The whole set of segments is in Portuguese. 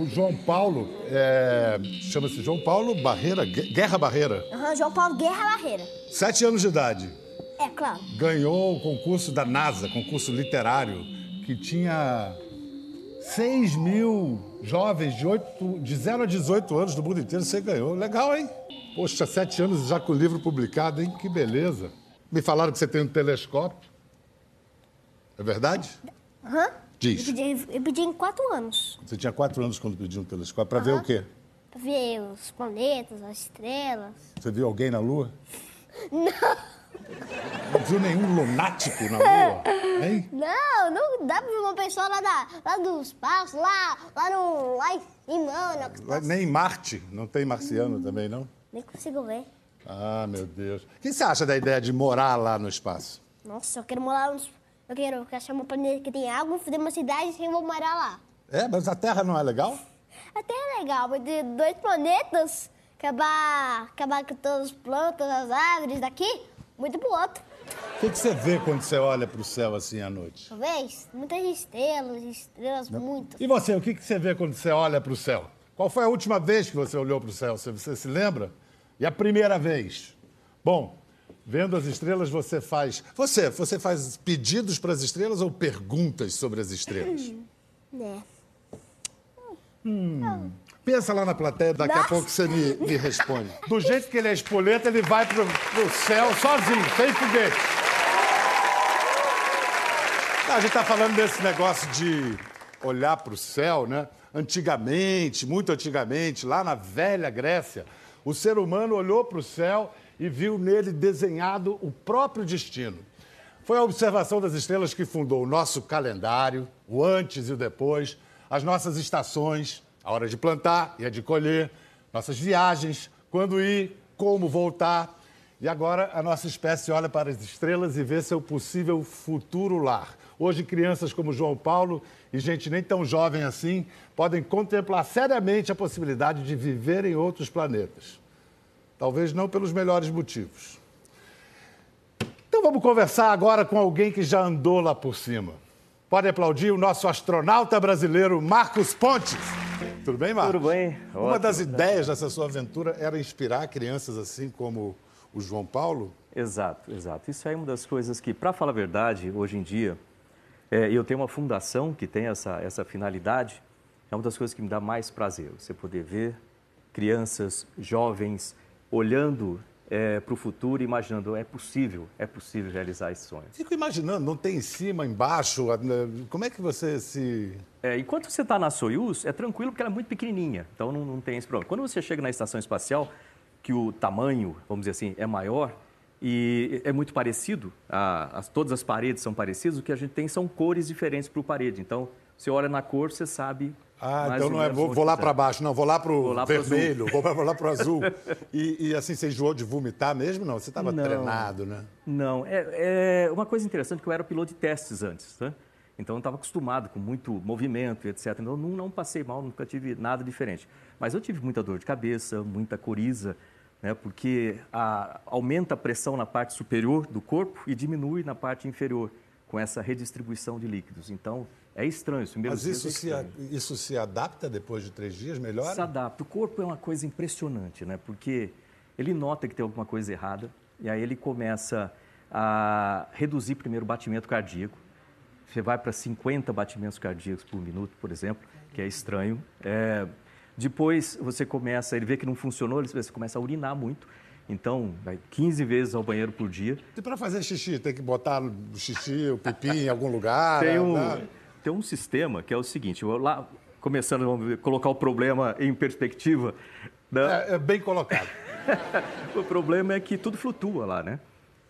O João Paulo, é, chama-se João Paulo Barreira, Guerra Barreira. Uhum, João Paulo Guerra Barreira. Sete anos de idade. É, claro. Ganhou o concurso da NASA, concurso literário, que tinha 6 mil jovens de, 8, de 0 a 18 anos do mundo inteiro. Você ganhou. Legal, hein? Poxa, sete anos já com o livro publicado, hein? Que beleza. Me falaram que você tem um telescópio. É verdade? Aham. Uhum. Diz. Eu pedi, eu pedi, em quatro anos. Você tinha quatro anos quando pediu um telescópio. Para ver o quê? Para ver os planetas, as estrelas. Você viu alguém na Lua? Não. Não viu nenhum lunático na Lua? Hein? Não, não dá pra ver uma pessoa lá, da, lá do espaço, lá, lá, no, lá em cima. Lá, nem em Marte. Não tem marciano hum, também, não? Nem consigo ver. Ah, meu Deus. O que você acha da ideia de morar lá no espaço? Nossa, eu quero morar no Eu quero achar uma planeta que tem água, fazer uma cidade e eu vou morar lá. É, mas a Terra não é legal? A Terra é legal, mas de dois planetas, acabar, acabar com todas as plantas, as árvores daqui, muito pro outro. O que, que, você vê quando você olha para o céu assim à noite? Talvez muitas estrelas, estrelas, Não. muitas. E você, o que, que você vê quando você olha para o céu? Qual foi a última vez que você olhou para o céu? Você, você, se lembra? E a primeira vez? Bom, vendo as estrelas, você faz. Você, você faz pedidos para as estrelas ou perguntas sobre as estrelas? É. Hum. Pensa lá na plateia, daqui Nossa. a pouco você me, me responde. Do jeito que ele é espoleta, ele vai pro, pro céu sozinho, sem foguete. A gente está falando desse negócio de olhar para o céu, né? Antigamente, muito antigamente, lá na velha Grécia, o ser humano olhou para o céu e viu nele desenhado o próprio destino. Foi a observação das estrelas que fundou o nosso calendário, o antes e o depois, as nossas estações, a hora de plantar e a de colher, nossas viagens, quando ir, como voltar. E agora a nossa espécie olha para as estrelas e vê seu possível futuro lar. Hoje, crianças como João Paulo e gente nem tão jovem assim podem contemplar seriamente a possibilidade de viver em outros planetas. Talvez não pelos melhores motivos. Então vamos conversar agora com alguém que já andou lá por cima. Pode aplaudir o nosso astronauta brasileiro Marcos Pontes. Tudo bem, Marcos? Tudo bem. Uma Ótimo. das ideias dessa sua aventura era inspirar crianças assim como o João Paulo? Exato, exato. Isso é uma das coisas que, para falar a verdade, hoje em dia, é, eu tenho uma fundação que tem essa, essa finalidade, é uma das coisas que me dá mais prazer. Você poder ver crianças, jovens, olhando é, para o futuro, imaginando é possível, é possível realizar esse sonho. Fico imaginando, não tem em cima, embaixo, como é que você se... É, enquanto você está na Soyuz, é tranquilo porque ela é muito pequenininha, então não, não tem esse problema. Quando você chega na estação espacial, que o tamanho, vamos dizer assim, é maior e é muito parecido, a, as, todas as paredes são parecidas, o que a gente tem são cores diferentes para o parede. Então, você olha na cor, você sabe ah, então não é vou, vou lá para baixo, não, vou lá para o vermelho, vou, lá para o azul. e, e, assim, você enjoou de vomitar mesmo? Não, você estava treinado, né? Não, é, é, uma coisa interessante que eu era piloto de testes antes, né? Então eu estava acostumado com muito movimento, etc. Então não, não passei mal, nunca tive nada diferente. Mas eu tive muita dor de cabeça, muita coriza, né? porque a, aumenta a pressão na parte superior do corpo e diminui na parte inferior com essa redistribuição de líquidos. Então é estranho. Os Mas isso, é se, isso se adapta depois de três dias, melhor? Se adapta. O corpo é uma coisa impressionante, né? Porque ele nota que tem alguma coisa errada e aí ele começa a reduzir primeiro o batimento cardíaco. Você vai para 50 batimentos cardíacos por minuto, por exemplo, que é estranho. É... Depois você começa, ele vê que não funcionou, você começa a urinar muito. Então, vai 15 vezes ao banheiro por dia. E para fazer xixi, tem que botar o xixi, o pipi em algum lugar? Tem um, né? Tem um sistema que é o seguinte, lá, começando a colocar o problema em perspectiva. Né? É, é bem colocado. o problema é que tudo flutua lá, né?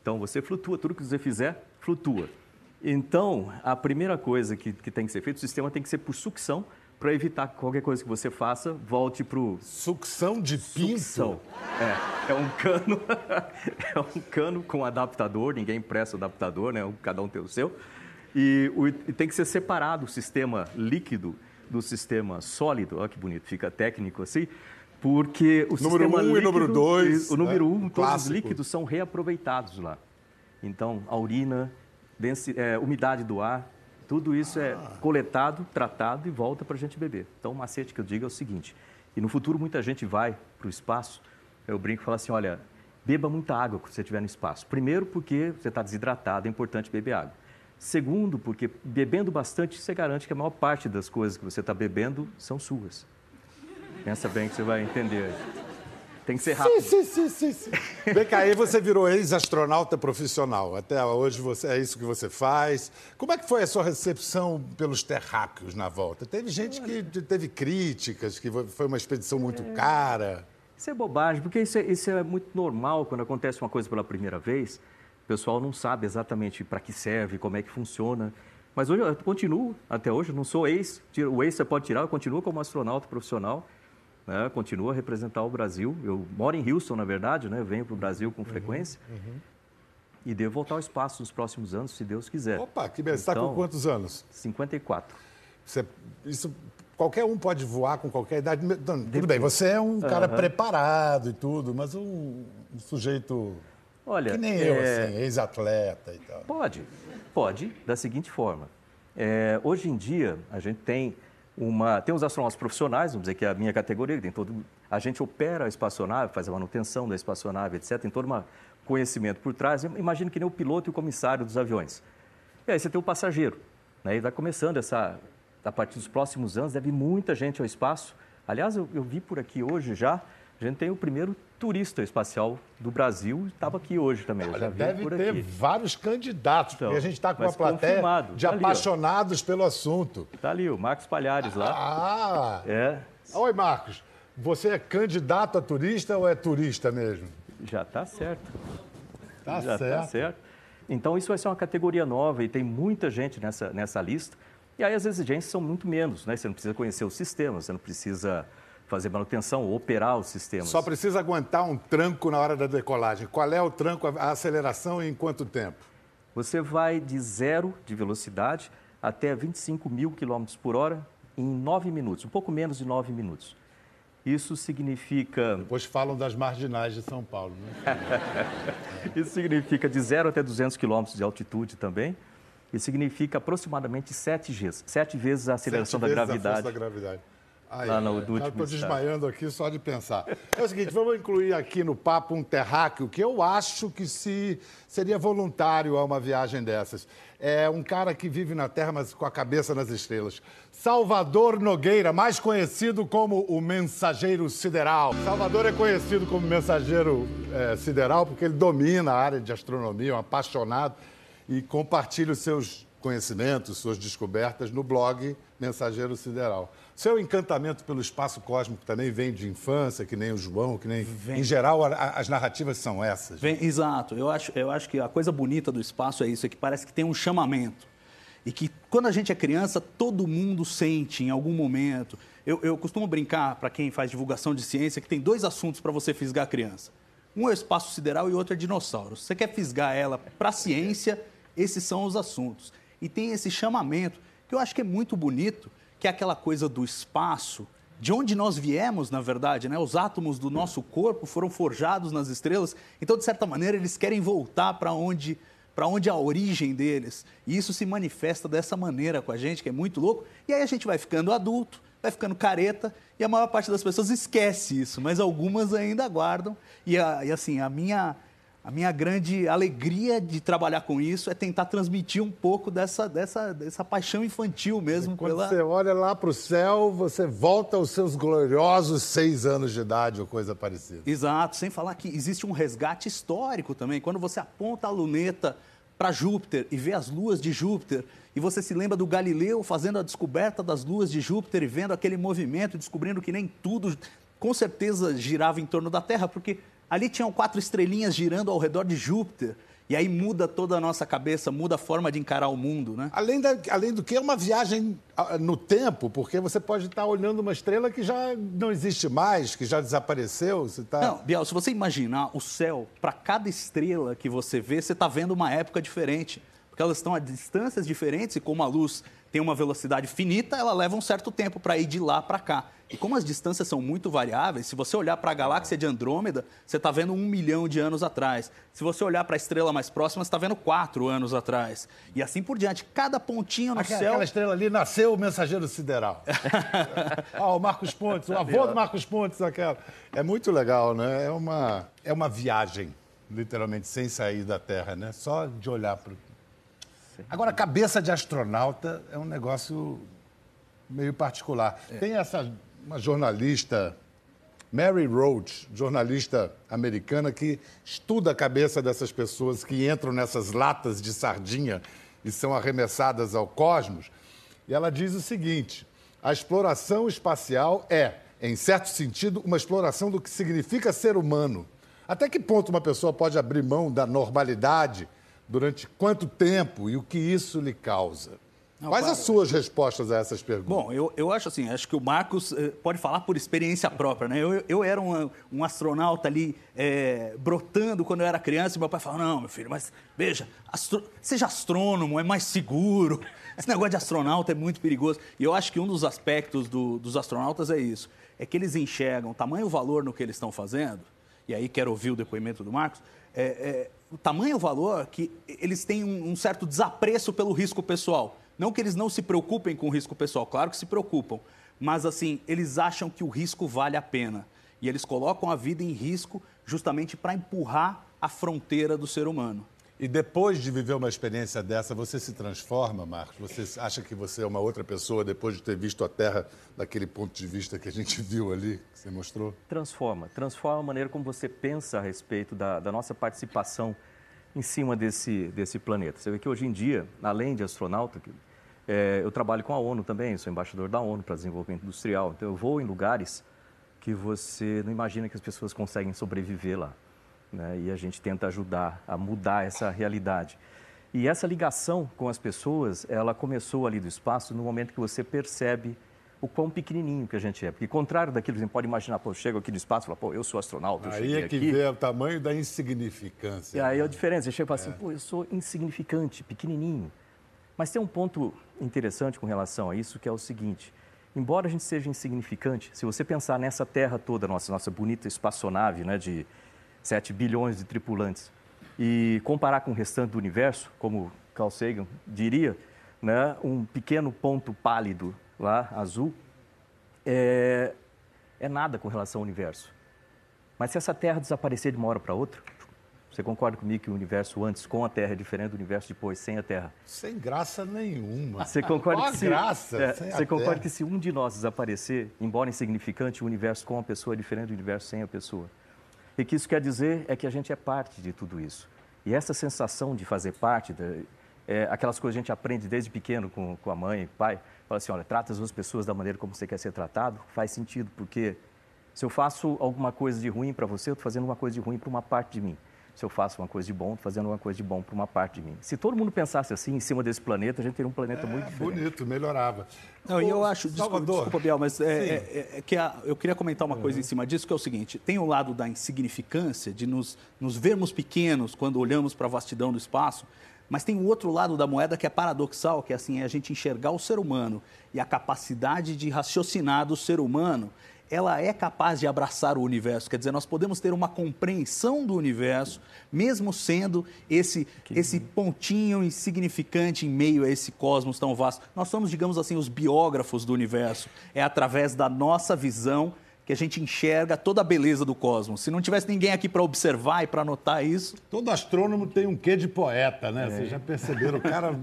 Então, você flutua, tudo que você fizer, flutua. Então, a primeira coisa que, que tem que ser feita, o sistema tem que ser por sucção, para evitar que qualquer coisa que você faça volte para o... Sucção de pinto? Sucção. É, é um cano, é um cano com adaptador, ninguém presta adaptador, né? Cada um tem o seu. E, o, e tem que ser separado o sistema líquido do sistema sólido, olha que bonito, fica técnico assim, porque o número sistema um líquido, e número dois, o número um, todos clássico. os líquidos são reaproveitados lá. Então, a urina, densi, é, umidade do ar, Tudo isso é coletado, tratado e volta para a gente beber. Então, o macete que eu digo é o seguinte: e no futuro muita gente vai para o espaço. Eu brinco e falo assim: olha, beba muita água quando você estiver no espaço. Primeiro, porque você está desidratado, é importante beber água. Segundo, porque bebendo bastante, você garante que a maior parte das coisas que você está bebendo são suas. Pensa bem que você vai entender. Tem que ser rápido. Sim, sim, sim, sim. Vem cá, aí você virou ex-astronauta profissional. Até hoje você, é isso que você faz. Como é que foi a sua recepção pelos terráqueos na volta? Teve gente que teve críticas, que foi uma expedição muito cara. Isso é bobagem, porque isso é, isso é muito normal quando acontece uma coisa pela primeira vez. O pessoal não sabe exatamente para que serve, como é que funciona. Mas hoje eu continuo, até hoje, não sou ex. O ex você pode tirar, eu continuo como astronauta profissional né, continua a representar o Brasil. Eu moro em Houston, na verdade, né, venho para o Brasil com uhum, frequência. Uhum. E devo voltar ao espaço nos próximos anos, se Deus quiser. Opa, que beleza. Você está com então, quantos anos? 54. Você, isso, qualquer um pode voar com qualquer idade. Não, tudo bem, você é um cara uhum. preparado e tudo, mas um, um sujeito Olha, que nem é... eu, assim, ex-atleta e tal. Pode, pode, da seguinte forma. É, hoje em dia, a gente tem uma. Tem os astronautas profissionais, vamos dizer que é a minha categoria, tem todo. A gente opera a espaçonave, faz a manutenção da espaçonave, etc. Tem todo um conhecimento por trás. Imagina que nem o piloto e o comissário dos aviões. E aí você tem o passageiro. Né? E vai começando essa. A partir dos próximos anos, deve muita gente ao espaço. Aliás, eu, eu vi por aqui hoje já a gente tem o primeiro turista espacial do Brasil, estava aqui hoje também. Olha, deve ter aqui. vários candidatos, então, porque a gente está com uma plateia de tá apaixonados ali, pelo assunto. Está ali, o Marcos Palhares lá. Ah! É. Oi, Marcos. Você é candidato a turista ou é turista mesmo? Já está certo. Tá Já certo. Tá certo. Então, isso vai ser uma categoria nova e tem muita gente nessa, nessa lista. E aí as exigências são muito menos, né? Você não precisa conhecer o sistema, você não precisa fazer manutenção, operar os sistemas. Só precisa aguentar um tranco na hora da decolagem. Qual é o tranco, a aceleração e em quanto tempo? Você vai de zero de velocidade até 25 mil quilômetros por hora em nove minutos, um pouco menos de nove minutos. Isso significa. Depois falam das marginais de São Paulo, né? Isso significa de zero até 200 quilômetros de altitude também. E significa aproximadamente sete vezes, sete vezes a aceleração sete da gravidade. A força da gravidade. Ai, lá no Estou desmaiando aqui só de pensar. É o seguinte, vamos incluir aqui no papo um terráqueo que eu acho que se seria voluntário a uma viagem dessas. É um cara que vive na Terra, mas com a cabeça nas estrelas. Salvador Nogueira, mais conhecido como o Mensageiro Sideral. Salvador é conhecido como Mensageiro é, Sideral porque ele domina a área de astronomia, é um apaixonado e compartilha os seus conhecimentos, suas descobertas no blog Mensageiro Sideral. Seu encantamento pelo espaço cósmico também vem de infância, que nem o João, que nem. Vem. Em geral, a, as narrativas são essas. Vem, exato. Eu acho, eu acho que a coisa bonita do espaço é isso, é que parece que tem um chamamento. E que quando a gente é criança, todo mundo sente em algum momento. Eu, eu costumo brincar, para quem faz divulgação de ciência, que tem dois assuntos para você fisgar a criança. Um é o espaço sideral e o outro é dinossauro. Se você quer fisgar ela para a ciência, esses são os assuntos. E tem esse chamamento, que eu acho que é muito bonito, que é aquela coisa do espaço, de onde nós viemos, na verdade, né? Os átomos do nosso corpo foram forjados nas estrelas, então de certa maneira eles querem voltar para onde para onde a origem deles. E isso se manifesta dessa maneira com a gente, que é muito louco. E aí a gente vai ficando adulto, vai ficando careta, e a maior parte das pessoas esquece isso, mas algumas ainda guardam. E, a, e assim, a minha a minha grande alegria de trabalhar com isso é tentar transmitir um pouco dessa, dessa, dessa paixão infantil mesmo. quando pela... você olha lá para o céu, você volta aos seus gloriosos seis anos de idade ou coisa parecida. Exato, sem falar que existe um resgate histórico também. Quando você aponta a luneta para Júpiter e vê as luas de Júpiter, e você se lembra do Galileu fazendo a descoberta das luas de Júpiter e vendo aquele movimento, descobrindo que nem tudo com certeza girava em torno da Terra, porque Ali tinham quatro estrelinhas girando ao redor de Júpiter. E aí muda toda a nossa cabeça, muda a forma de encarar o mundo, né? Além, da, além do que é uma viagem ah, no tempo, porque você pode estar olhando uma estrela que já não existe mais, que já desapareceu. Você tá... Não, Biel, se você imaginar o céu, para cada estrela que você vê, você está vendo uma época diferente. Porque elas estão a distâncias diferentes e como a luz tem uma velocidade finita, ela leva um certo tempo para ir de lá para cá. E como as distâncias são muito variáveis, se você olhar para a galáxia de Andrômeda, você está vendo um milhão de anos atrás. Se você olhar para a estrela mais próxima, você está vendo quatro anos atrás. E assim por diante. Cada pontinho no Aquela, céu. aquela estrela ali nasceu o mensageiro sideral. ah, o Marcos Pontes, o avô do Marcos Pontes, aquela. É muito legal, né? É uma, é uma viagem, literalmente, sem sair da Terra, né? Só de olhar para Agora, cabeça de astronauta é um negócio meio particular. Tem essa uma jornalista, Mary Roach, jornalista americana, que estuda a cabeça dessas pessoas que entram nessas latas de sardinha e são arremessadas ao cosmos. E ela diz o seguinte: a exploração espacial é, em certo sentido, uma exploração do que significa ser humano. Até que ponto uma pessoa pode abrir mão da normalidade? Durante quanto tempo e o que isso lhe causa? Não, Quais claro. as suas respostas a essas perguntas? Bom, eu, eu acho assim, acho que o Marcos eh, pode falar por experiência própria, né? Eu, eu era um, um astronauta ali eh, brotando quando eu era criança e meu pai falava, não, meu filho, mas veja, astro... seja astrônomo, é mais seguro. Esse negócio de astronauta é muito perigoso. E eu acho que um dos aspectos do, dos astronautas é isso, é que eles enxergam tamanho valor no que eles estão fazendo, e aí quero ouvir o depoimento do Marcos, é, é, o tamanho valor que eles têm um, um certo desapreço pelo risco pessoal. Não que eles não se preocupem com o risco pessoal, claro que se preocupam, mas assim, eles acham que o risco vale a pena. E eles colocam a vida em risco justamente para empurrar a fronteira do ser humano. E depois de viver uma experiência dessa, você se transforma, Marcos? Você acha que você é uma outra pessoa depois de ter visto a Terra daquele ponto de vista que a gente viu ali, que você mostrou? Transforma. Transforma a maneira como você pensa a respeito da, da nossa participação em cima desse, desse planeta. Você vê que hoje em dia, além de astronauta, é, eu trabalho com a ONU também, sou embaixador da ONU para desenvolvimento industrial. Então, eu vou em lugares que você não imagina que as pessoas conseguem sobreviver lá né? e a gente tenta ajudar a mudar essa realidade. E essa ligação com as pessoas, ela começou ali do espaço no momento que você percebe o quão pequenininho que a gente é. Porque, contrário daquilo que você pode imaginar, pô, eu chego aqui do espaço e falo, pô, eu sou astronauta, eu Aí é que aqui. vê o tamanho da insignificância. E aí é a diferença, você chega e fala assim, é. pô, eu sou insignificante, pequenininho. Mas tem um ponto interessante com relação a isso, que é o seguinte, embora a gente seja insignificante, se você pensar nessa Terra toda, nossa, nossa bonita espaçonave, né, de 7 bilhões de tripulantes, e comparar com o restante do universo, como Carl Sagan diria, né, um pequeno ponto pálido lá, azul, é, é nada com relação ao universo. Mas se essa Terra desaparecer de uma hora para outra, você concorda comigo que o universo antes com a Terra é diferente do universo depois sem a Terra? Sem graça nenhuma. Você concorda Qual que se, graça, é, você concorda terra. que se um de nós desaparecer, embora insignificante, o universo com a pessoa é diferente do universo sem a pessoa? E que isso quer dizer é que a gente é parte de tudo isso. E essa sensação de fazer parte, de, é, aquelas coisas que a gente aprende desde pequeno com, com a mãe, o pai, fala assim, olha, trata as duas pessoas da maneira como você quer ser tratado, faz sentido, porque se eu faço alguma coisa de ruim para você, eu estou fazendo uma coisa de ruim para uma parte de mim. Se eu faço uma coisa de bom, estou fazendo uma coisa de bom para uma parte de mim. Se todo mundo pensasse assim em cima desse planeta, a gente teria um planeta é, muito diferente. Bonito, melhorava. Não, e eu acho, desculpa, desculpa, Biel, mas é, é, é que a, eu queria comentar uma uhum. coisa em cima disso, que é o seguinte: tem o lado da insignificância, de nos, nos vermos pequenos quando olhamos para a vastidão do espaço, mas tem o outro lado da moeda que é paradoxal, que é assim, é a gente enxergar o ser humano e a capacidade de raciocinar do ser humano ela é capaz de abraçar o universo. Quer dizer, nós podemos ter uma compreensão do universo, mesmo sendo esse, esse pontinho insignificante em meio a esse cosmos tão vasto. Nós somos, digamos assim, os biógrafos do universo. É através da nossa visão que a gente enxerga toda a beleza do cosmos. Se não tivesse ninguém aqui para observar e para notar isso. Todo astrônomo tem um quê de poeta, né? É. Vocês já perceberam? O cara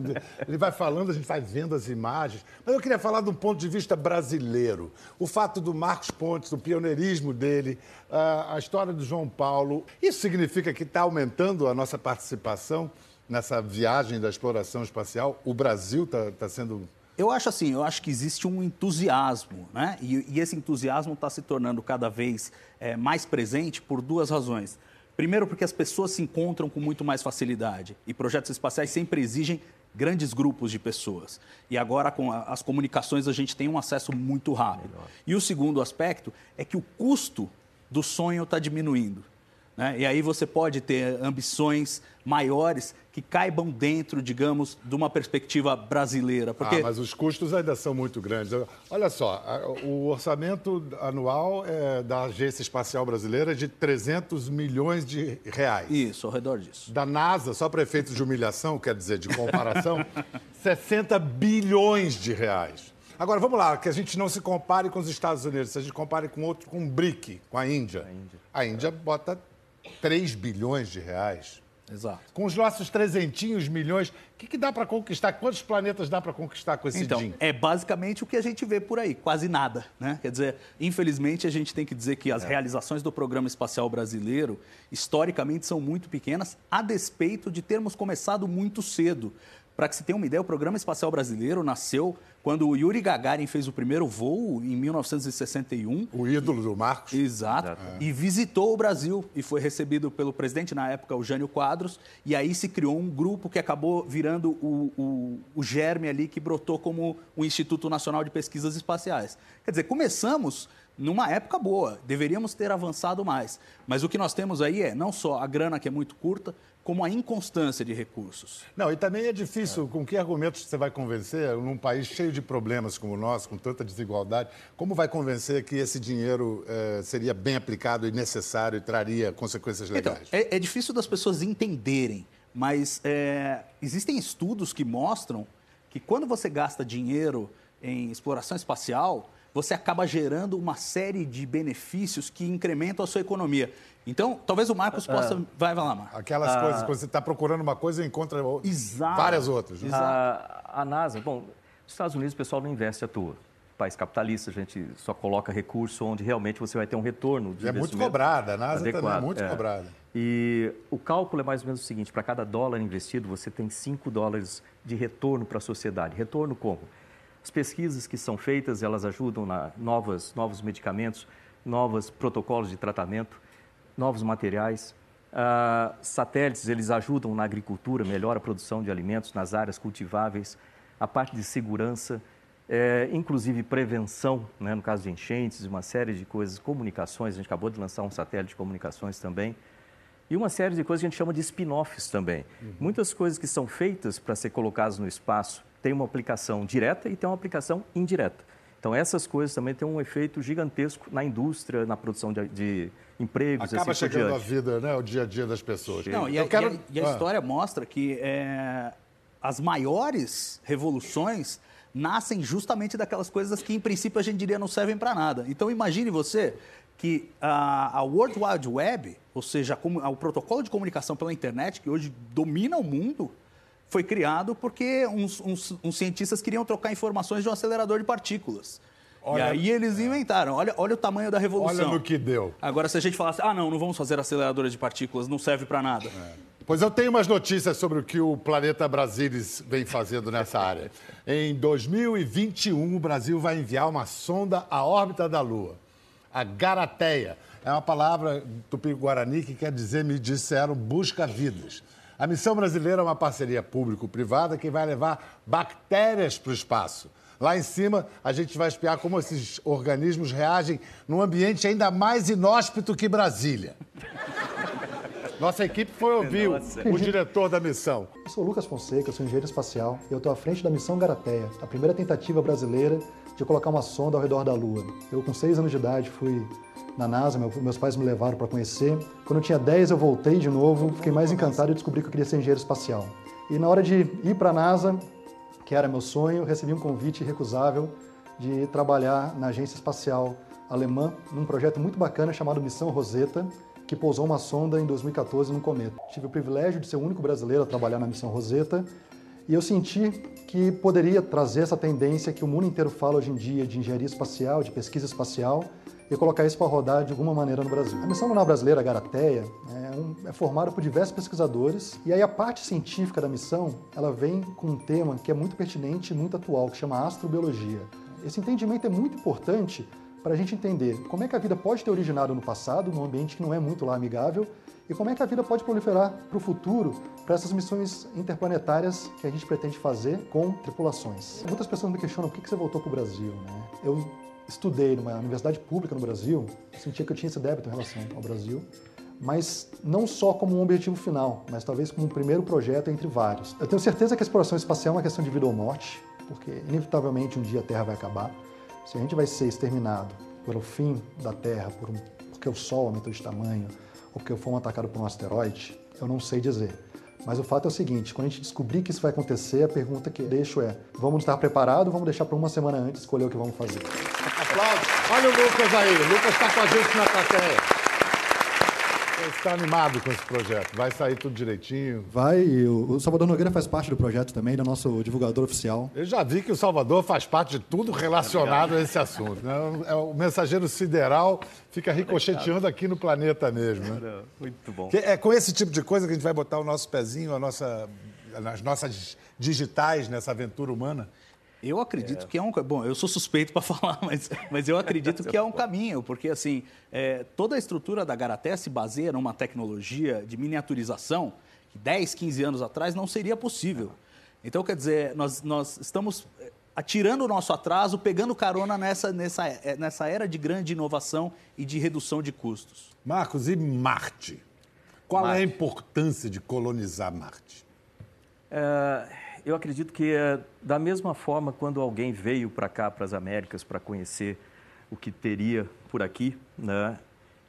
ele vai falando, a gente vai vendo as imagens. Mas eu queria falar de um ponto de vista brasileiro. O fato do Marcos Pontes, do pioneirismo dele, a história do João Paulo. Isso significa que está aumentando a nossa participação nessa viagem da exploração espacial? O Brasil está tá sendo eu acho assim, eu acho que existe um entusiasmo, né? E, e esse entusiasmo está se tornando cada vez é, mais presente por duas razões. Primeiro, porque as pessoas se encontram com muito mais facilidade e projetos espaciais sempre exigem grandes grupos de pessoas. E agora, com as comunicações, a gente tem um acesso muito rápido. Melhor. E o segundo aspecto é que o custo do sonho está diminuindo. Né? E aí você pode ter ambições maiores que caibam dentro, digamos, de uma perspectiva brasileira. Porque... Ah, mas os custos ainda são muito grandes. Olha só, o orçamento anual é, da Agência Espacial Brasileira é de 300 milhões de reais. Isso, ao redor disso. Da NASA, só para efeitos de humilhação, quer dizer, de comparação, 60 bilhões de reais. Agora, vamos lá, que a gente não se compare com os Estados Unidos, a gente compare com outro, com o BRIC, com a Índia. A Índia, a Índia bota 3 bilhões de reais. Exato. Com os nossos trezentinhos milhões, o que, que dá para conquistar? Quantos planetas dá para conquistar com esse então, DIN? É basicamente o que a gente vê por aí, quase nada. Né? Quer dizer, infelizmente, a gente tem que dizer que as é. realizações do Programa Espacial Brasileiro, historicamente, são muito pequenas, a despeito de termos começado muito cedo. Para que se tenha uma ideia, o Programa Espacial Brasileiro nasceu quando o Yuri Gagarin fez o primeiro voo em 1961. O ídolo do Marcos. Exato. É. E visitou o Brasil e foi recebido pelo presidente na época, o Jânio Quadros. E aí se criou um grupo que acabou virando o, o, o germe ali que brotou como o Instituto Nacional de Pesquisas Espaciais. Quer dizer, começamos numa época boa, deveríamos ter avançado mais. Mas o que nós temos aí é não só a grana que é muito curta, como a inconstância de recursos. Não, e também é difícil, é. com que argumentos você vai convencer, num país cheio de problemas como o nosso, com tanta desigualdade, como vai convencer que esse dinheiro é, seria bem aplicado e necessário e traria consequências então, legais? Então, é, é difícil das pessoas entenderem, mas é, existem estudos que mostram que quando você gasta dinheiro em exploração espacial, você acaba gerando uma série de benefícios que incrementam a sua economia. Então, talvez o Marcos ah, possa. Uh, vai, vai lá, Marcos. Aquelas uh, coisas, quando você está procurando uma coisa, encontra Exato. várias outras. Né? A, a NASA, bom, nos Estados Unidos o pessoal não investe à toa país capitalista, a gente só coloca recurso onde realmente você vai ter um retorno de É muito cobrada, a NASA adequado. também é muito é. cobrada. E o cálculo é mais ou menos o seguinte, para cada dólar investido, você tem 5 dólares de retorno para a sociedade. Retorno como? As pesquisas que são feitas, elas ajudam na novas, novos medicamentos, novos protocolos de tratamento, novos materiais. Uh, satélites, eles ajudam na agricultura, melhora a produção de alimentos nas áreas cultiváveis, a parte de segurança, é, inclusive prevenção, né, no caso de enchentes, uma série de coisas, comunicações, a gente acabou de lançar um satélite de comunicações também, e uma série de coisas que a gente chama de spin-offs também. Uhum. Muitas coisas que são feitas para ser colocadas no espaço tem uma aplicação direta e tem uma aplicação indireta. Então, essas coisas também têm um efeito gigantesco na indústria, na produção de, de empregos. Acaba assim chegando a vida, né? o dia a dia das pessoas. Não, e, a, quero... e, a, e a, ah. história mostra que é, as maiores revoluções nascem justamente daquelas coisas que, em princípio, a gente diria não servem para nada. Então, imagine você que a, a World Wide Web, ou seja, a, o protocolo de comunicação pela internet, que hoje domina o mundo, foi criado porque uns, uns, uns, cientistas queriam trocar informações de um acelerador de partículas. Olha, e aí eles inventaram. Olha, olha o tamanho da revolução. Olha no que deu. Agora, se a gente falasse, ah, não, não vamos fazer aceleradores de partículas, não serve para nada. É. Pois eu tenho umas notícias sobre o que o Planeta Brasilis vem fazendo nessa área. Em 2021, o Brasil vai enviar uma sonda à órbita da Lua. A Garateia. É uma palavra tupi-guarani que quer dizer, me disseram, busca-vidas. A missão brasileira é uma parceria público-privada que vai levar bactérias para o espaço. Lá em cima, a gente vai espiar como esses organismos reagem num ambiente ainda mais inóspito que Brasília. Nossa equipe foi ouvir Nossa. o diretor da missão. Eu sou Lucas Fonseca, sou engenheiro espacial e eu estou à frente da missão Garateia, a primeira tentativa brasileira de colocar uma sonda ao redor da Lua. Eu, com seis anos de idade, fui na NASA, meus pais me levaram para conhecer. Quando eu tinha 10, eu voltei de novo, fiquei mais encantado e descobri que eu queria ser engenheiro espacial. E na hora de ir para a NASA, que era meu sonho, recebi um convite irrecusável de trabalhar na agência espacial alemã num projeto muito bacana chamado Missão Rosetta, que pousou uma sonda em 2014 num cometa. Tive o privilégio de ser o único brasileiro a trabalhar na Missão Rosetta e eu senti que poderia trazer essa tendência que o mundo inteiro fala hoje em dia de engenharia espacial, de pesquisa espacial, e colocar isso para rodar de alguma maneira no Brasil. A missão lunar brasileira, a Garateia, é, um, é, formada por diversos pesquisadores e aí a parte científica da missão ela vem com um tema que é muito pertinente e muito atual, que chama astrobiologia. Esse entendimento é muito importante para a gente entender como é que a vida pode ter originado no passado, num ambiente que não é muito lá amigável, e como é que a vida pode proliferar para o futuro, para essas missões interplanetárias que a gente pretende fazer com tripulações. Muitas pessoas me questionam por que você voltou para o Brasil. Né? Eu estudei numa universidade pública no Brasil, sentia que eu tinha esse débito em relação ao Brasil, mas não só como um objetivo final, mas talvez como um primeiro projeto entre vários. Eu tenho certeza que a exploração espacial é uma questão de vida ou morte, porque inevitavelmente um dia a Terra vai acabar. Se a gente vai ser exterminado pelo fim da Terra, por um, porque o Sol aumentou de tamanho, porque fomos atacados por um asteroide, eu não sei dizer. Mas o fato é o seguinte: quando a gente descobrir que isso vai acontecer, a pergunta que deixo é: vamos estar preparados ou vamos deixar para uma semana antes escolher o que vamos fazer? Aplausos. Olha o Lucas aí. O Lucas está com a gente na plateia. Você está animado com esse projeto? Vai sair tudo direitinho? Vai, o Salvador Nogueira faz parte do projeto também, ele é nosso divulgador oficial. Eu já vi que o Salvador faz parte de tudo relacionado a esse assunto. Né? É o mensageiro sideral fica ricocheteando aqui no planeta mesmo. Né? Muito bom. Que É com esse tipo de coisa que a gente vai botar o nosso pezinho, a nossa, as nossas digitais nessa aventura humana. Eu acredito que é um. Bom, eu sou suspeito para falar, mas, mas eu acredito que é um caminho, porque assim, é, toda a estrutura da Garaté se baseia numa tecnologia de miniaturização que 10, 15 anos atrás não seria possível. Então, quer dizer, nós, nós estamos é, atirando o nosso atraso, pegando carona nessa, nessa, é, nessa era de grande inovação e de redução de custos. Marcos, e Marte? Qual é a Marte. importância de colonizar Marte? É, eu acredito que, é, da mesma forma, quando alguém veio para cá, para as Américas, para conhecer o que teria por aqui, né?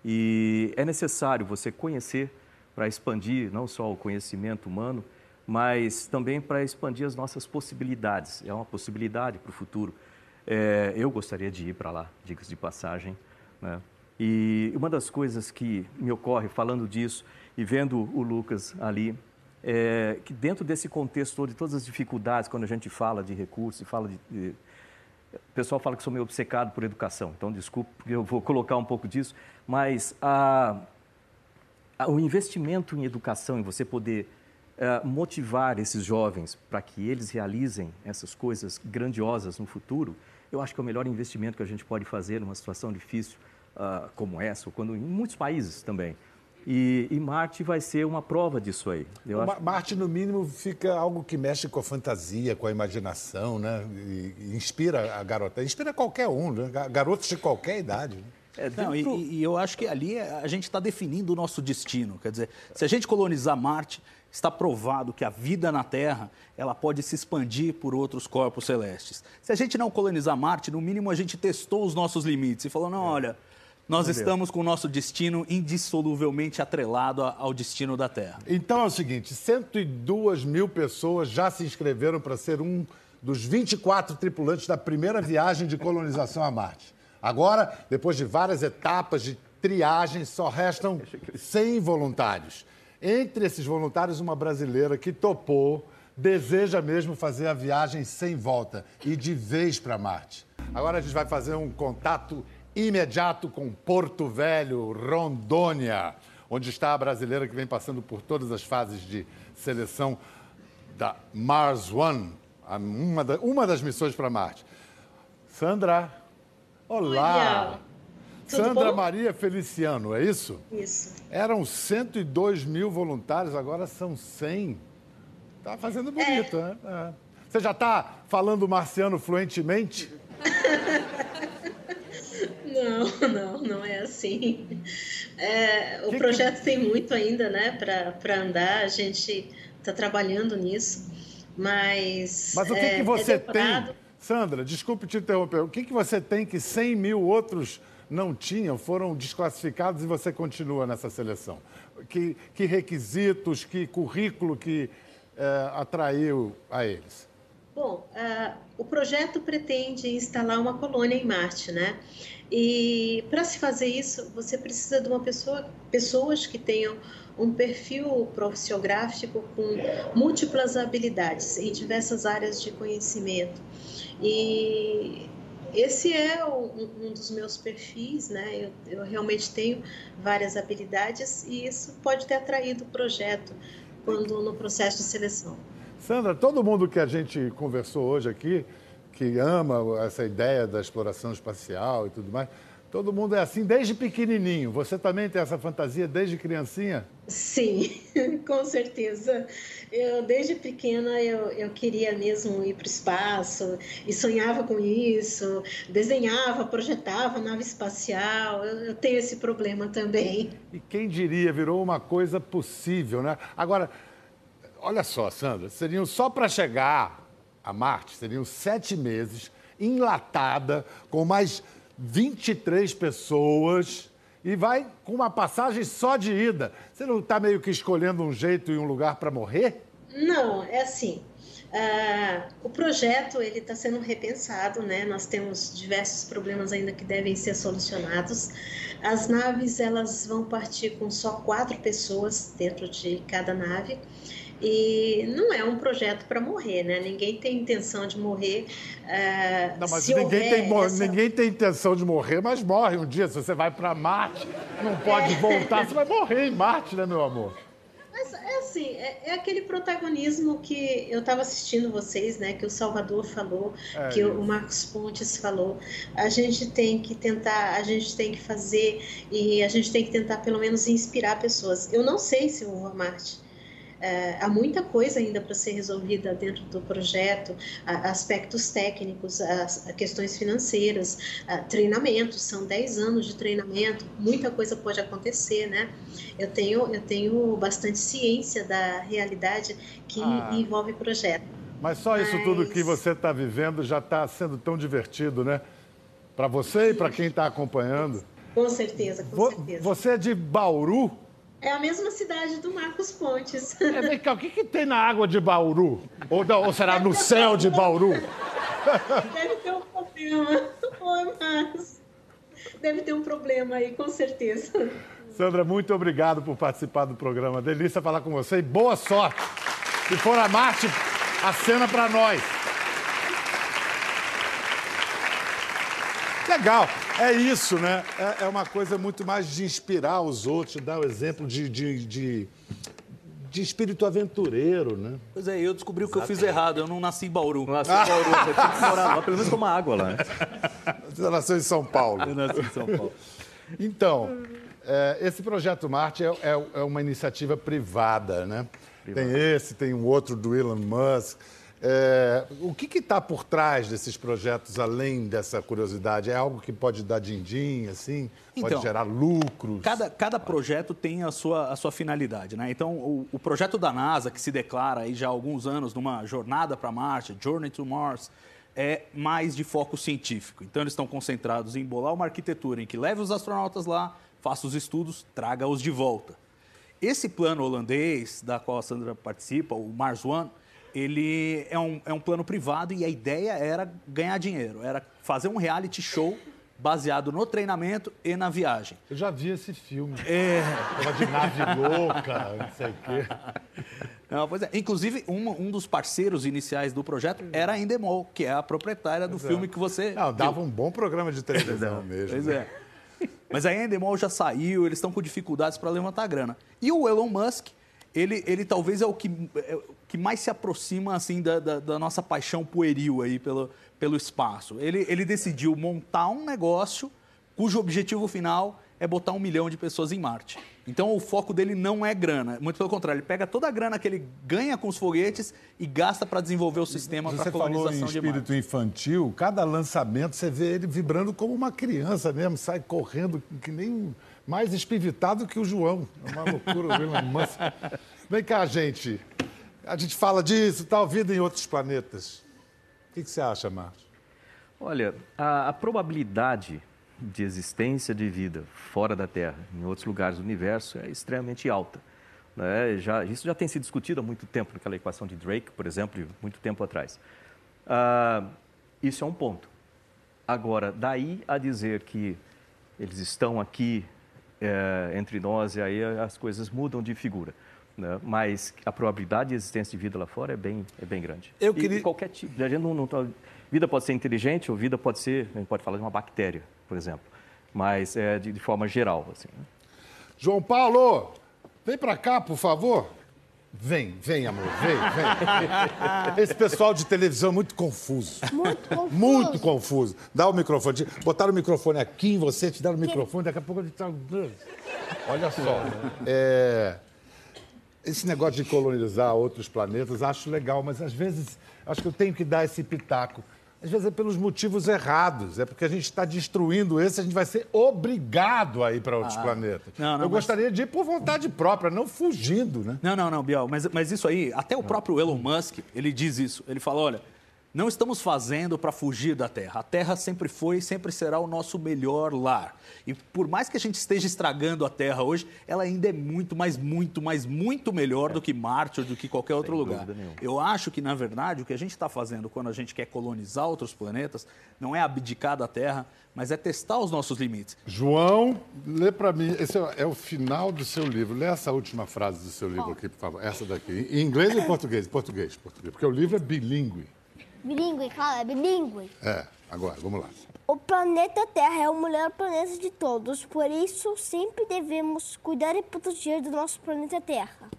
E é necessário você conhecer para expandir não só o conhecimento humano, mas também para expandir as nossas possibilidades. É uma possibilidade para o futuro. É, eu gostaria de ir para lá, dicas de passagem. Né? E uma das coisas que me ocorre falando disso e vendo o Lucas ali, é que dentro desse contexto de todas as dificuldades, quando a gente fala de recursos, fala de, de o pessoal fala que sou meio obcecado por educação, então desculpe, porque eu vou colocar um pouco disso, mas a, a- o investimento em educação, em você poder eh, motivar esses jovens para que eles realizem essas coisas grandiosas no futuro, eu acho que é o melhor investimento que a gente pode fazer numa situação difícil ah, como essa, ou quando em muitos países também. E, e Marte vai ser uma prova disso aí. Eu acho Ma- Marte, no mínimo, fica algo que mexe com a fantasia, com a imaginação, né? E, e inspira a garota. Inspira qualquer um, né? Ga- Garotos de qualquer idade. né? É, Não, e, dentro- e eu acho que ali a gente está definindo o nosso destino. Quer dizer, se a gente colonizar Marte, está provado que a vida na Terra ela pode se expandir por outros corpos celestes. Se a gente não colonizar Marte, no mínimo a gente testou os nossos limites e falou: não, olha, nós estamos com o nosso destino indissoluvelmente atrelado ao destino da Terra. Então é o seguinte: 102 mil pessoas já se inscreveram para ser um dos 24 tripulantes da primeira viagem de colonização a Marte. Agora, depois de várias etapas de triagem, só restam 100 voluntários. Entre esses voluntários, uma brasileira que topou, deseja mesmo fazer a viagem sem volta e de vez para Marte. Agora a gente vai fazer um contato imediato com Porto Velho, Rondônia, onde está a brasileira que vem passando por todas as fases de seleção da Mars One, uma, da- uma das missões para Marte. Sandra, olá! Sandra bom? Maria Feliciano, é isso? Isso. Eram 102 mil voluntários, agora são 100. Tá fazendo bonito, né? É. Você já está falando marciano fluentemente? Não, não, não é assim. É, o Que que- projeto tem muito ainda, né, para andar. A gente está trabalhando nisso, mas. Mas o que, é, que você é tem? Sandra, desculpe te interromper. O que, que você tem que 100 mil outros não tinham, foram desclassificados e você continua nessa seleção? Que, que requisitos, que currículo que eh, atraiu a eles? Bom, ah, o projeto pretende instalar uma colônia em Marte, né? E para se fazer isso, você precisa de uma pessoa, pessoas que tenham um perfil profissiográfico com múltiplas habilidades em diversas áreas de conhecimento. E esse é um, um dos meus perfis, né? Eu, eu realmente tenho várias habilidades e isso pode ter atraído o projeto quando no processo de seleção. Sandra, todo mundo que a gente conversou hoje aqui, que ama essa ideia da exploração espacial e tudo mais, Todo mundo é assim desde pequenininho. Você também tem essa fantasia desde criancinha? Sim, com certeza. Eu, desde pequena, eu, eu queria mesmo ir para o espaço e sonhava com isso, desenhava, projetava nave espacial. Eu, eu tenho esse problema também. E quem diria, virou uma coisa possível, né? Agora, olha só, Sandra, seriam só para chegar a Marte, seriam sete meses, enlatada, com mais 23 pessoas e vai com uma passagem só de ida. Você não está meio que escolhendo um jeito e um lugar para morrer? Não, é assim. Uh, o projeto ele está sendo repensado, né? Nós temos diversos problemas ainda que devem ser solucionados. As naves elas vão partir com só quatro pessoas dentro de cada nave e não é um projeto para morrer, né? Ninguém tem intenção de morrer. Uh, não, mas ninguém tem, essa... ninguém tem intenção de morrer, mas morre um dia. Se você vai para Marte, não pode é. voltar, você vai morrer em Marte, né, meu amor? Mas é assim, é, é aquele protagonismo que eu estava assistindo vocês, né? Que o Salvador falou, é que isso. o Marcos Pontes falou. A gente tem que tentar, a gente tem que fazer e a gente tem que tentar pelo menos inspirar pessoas. Eu não sei se eu vou a Marte é, há muita coisa ainda para ser resolvida dentro do projeto, aspectos técnicos, as, questões financeiras, treinamentos, são 10 anos de treinamento, muita coisa pode acontecer, né? Eu tenho, eu tenho bastante ciência da realidade que ah. envolve projeto. Mas só isso Mas... tudo que você está vivendo já está sendo tão divertido, né? Para você e para quem está acompanhando. Com certeza, com certeza. Você é de Bauru? É a mesma cidade do Marcos Pontes. É, vem cá, o que, que tem na água de Bauru? Ou, ou será no céu de Bauru? Deve ter um problema. Oi, Marcos. Deve ter um problema aí, com certeza. Sandra, muito obrigado por participar do programa. Delícia falar com você e boa sorte. Se for a Marte, acena para nós. Legal, é isso, né? É, é, uma coisa muito mais de inspirar os outros, dar o exemplo de, de, de, de, espírito aventureiro, né? Pois é, eu descobri o que eu fiz errado, eu não nasci em Bauru. Não nasci em Bauru, eu tinha que morar lá, pelo menos tomar água lá. Né? Você nasceu em São Paulo. Eu nasci em São Paulo. Então, é, esse projeto Marte é, é, é, uma iniciativa privada, né? Privada. Tem esse, tem um outro do Elon Musk. É, o que está por trás desses projetos, além dessa curiosidade? É algo que pode dar din-din, assim? Pode então, gerar lucros? Cada, cada projeto tem a sua, a sua finalidade, né? Então, o, o projeto da NASA, que se declara aí já há alguns anos numa jornada para Marte, Journey to Mars, é mais de foco científico. Então, eles estão concentrados em bolar uma arquitetura em que leve os astronautas lá, faça os estudos, traga-os de volta. Esse plano holandês, da qual a Sandra participa, o Mars One, ele é um, é um plano privado e a ideia era ganhar dinheiro, era fazer um reality show baseado no treinamento e na viagem. Eu já vi esse filme. É. Tava de nave louca, não sei o quê. Não, pois é. Inclusive, um, um dos parceiros iniciais do projeto era a Endemol, que é a proprietária do pois é. filme que você. Não, dava um bom programa de televisão mesmo. Pois é. Mas a Endemol já saiu, eles estão com dificuldades para levantar grana. E o Elon Musk, ele, ele talvez é o que, é, que mais se aproxima assim da, da, da, nossa paixão pueril aí pelo, pelo espaço. Ele, ele decidiu montar um negócio cujo objetivo final é botar um milhão de pessoas em Marte. Então o foco dele não é grana, muito pelo contrário, ele pega toda a grana que ele ganha com os foguetes e gasta para desenvolver o sistema para a colonização de Marte. Você falou em espírito infantil, cada lançamento você vê ele vibrando como uma criança mesmo, sai correndo que nem mais espivitado que o João. É uma loucura, o Elon Musk. Vem cá, gente. A gente fala disso, tal, vida em outros planetas. O que, que você acha, Marcos? Olha, a, a, probabilidade de existência de vida fora da Terra, em outros lugares do universo, é extremamente alta. Né? Já, isso já tem sido discutido há muito tempo, naquela equação de Drake, por exemplo, muito tempo atrás. Ah, isso é um ponto. Agora, daí a dizer que eles estão aqui é, entre nós e aí as coisas mudam de figura. Né? Mas a probabilidade de existência de vida lá fora é bem, é bem grande. Eu queria... E qualquer tipo. A gente não, não tá... Vida pode ser inteligente ou vida pode ser, a gente pode falar de uma bactéria, por exemplo. Mas é de, de forma geral. Assim, né? João Paulo, vem para cá, por favor. Vem, vem, amor, vem, vem. Esse pessoal de televisão é muito confuso. Muito confuso. Muito confuso. Dá o microfone. Botaram o microfone aqui em você, te deram o microfone, daqui a pouco a gente tá. Olha só. É, Esse negócio de colonizar outros planetas, acho legal, mas às vezes acho que eu tenho que dar esse pitaco. Às vezes é pelos motivos errados. É porque a gente está destruindo esse, a gente vai ser obrigado a ir para outros planetas. Ah. Não, não, eu mas- gostaria de ir por vontade própria, não fugindo, né? Não, não, não, Biel, mas, mas isso aí, até o próprio Elon Musk, ele diz isso. Ele fala, olha, não estamos fazendo para fugir da Terra. A Terra sempre foi e sempre será o nosso melhor lar. E por mais que a gente esteja estragando a Terra hoje, ela ainda é muito, mas muito, mas muito melhor do que Marte ou do que qualquer outro lugar. Eu acho que, na verdade, o que a gente está fazendo quando a gente quer colonizar outros planetas não é abdicar da Terra, mas é testar os nossos limites. João, lê para mim. Esse é, é o final do seu livro. Lê essa última frase do seu livro aqui, por favor. Essa daqui. Em inglês ou em português? Português, português. Porque o livro é bilíngue. Bilingue, claro, é bilingue. É, agora, vamos lá. O planeta Terra é o melhor planeta de todos, por isso sempre devemos cuidar e proteger do nosso planeta Terra.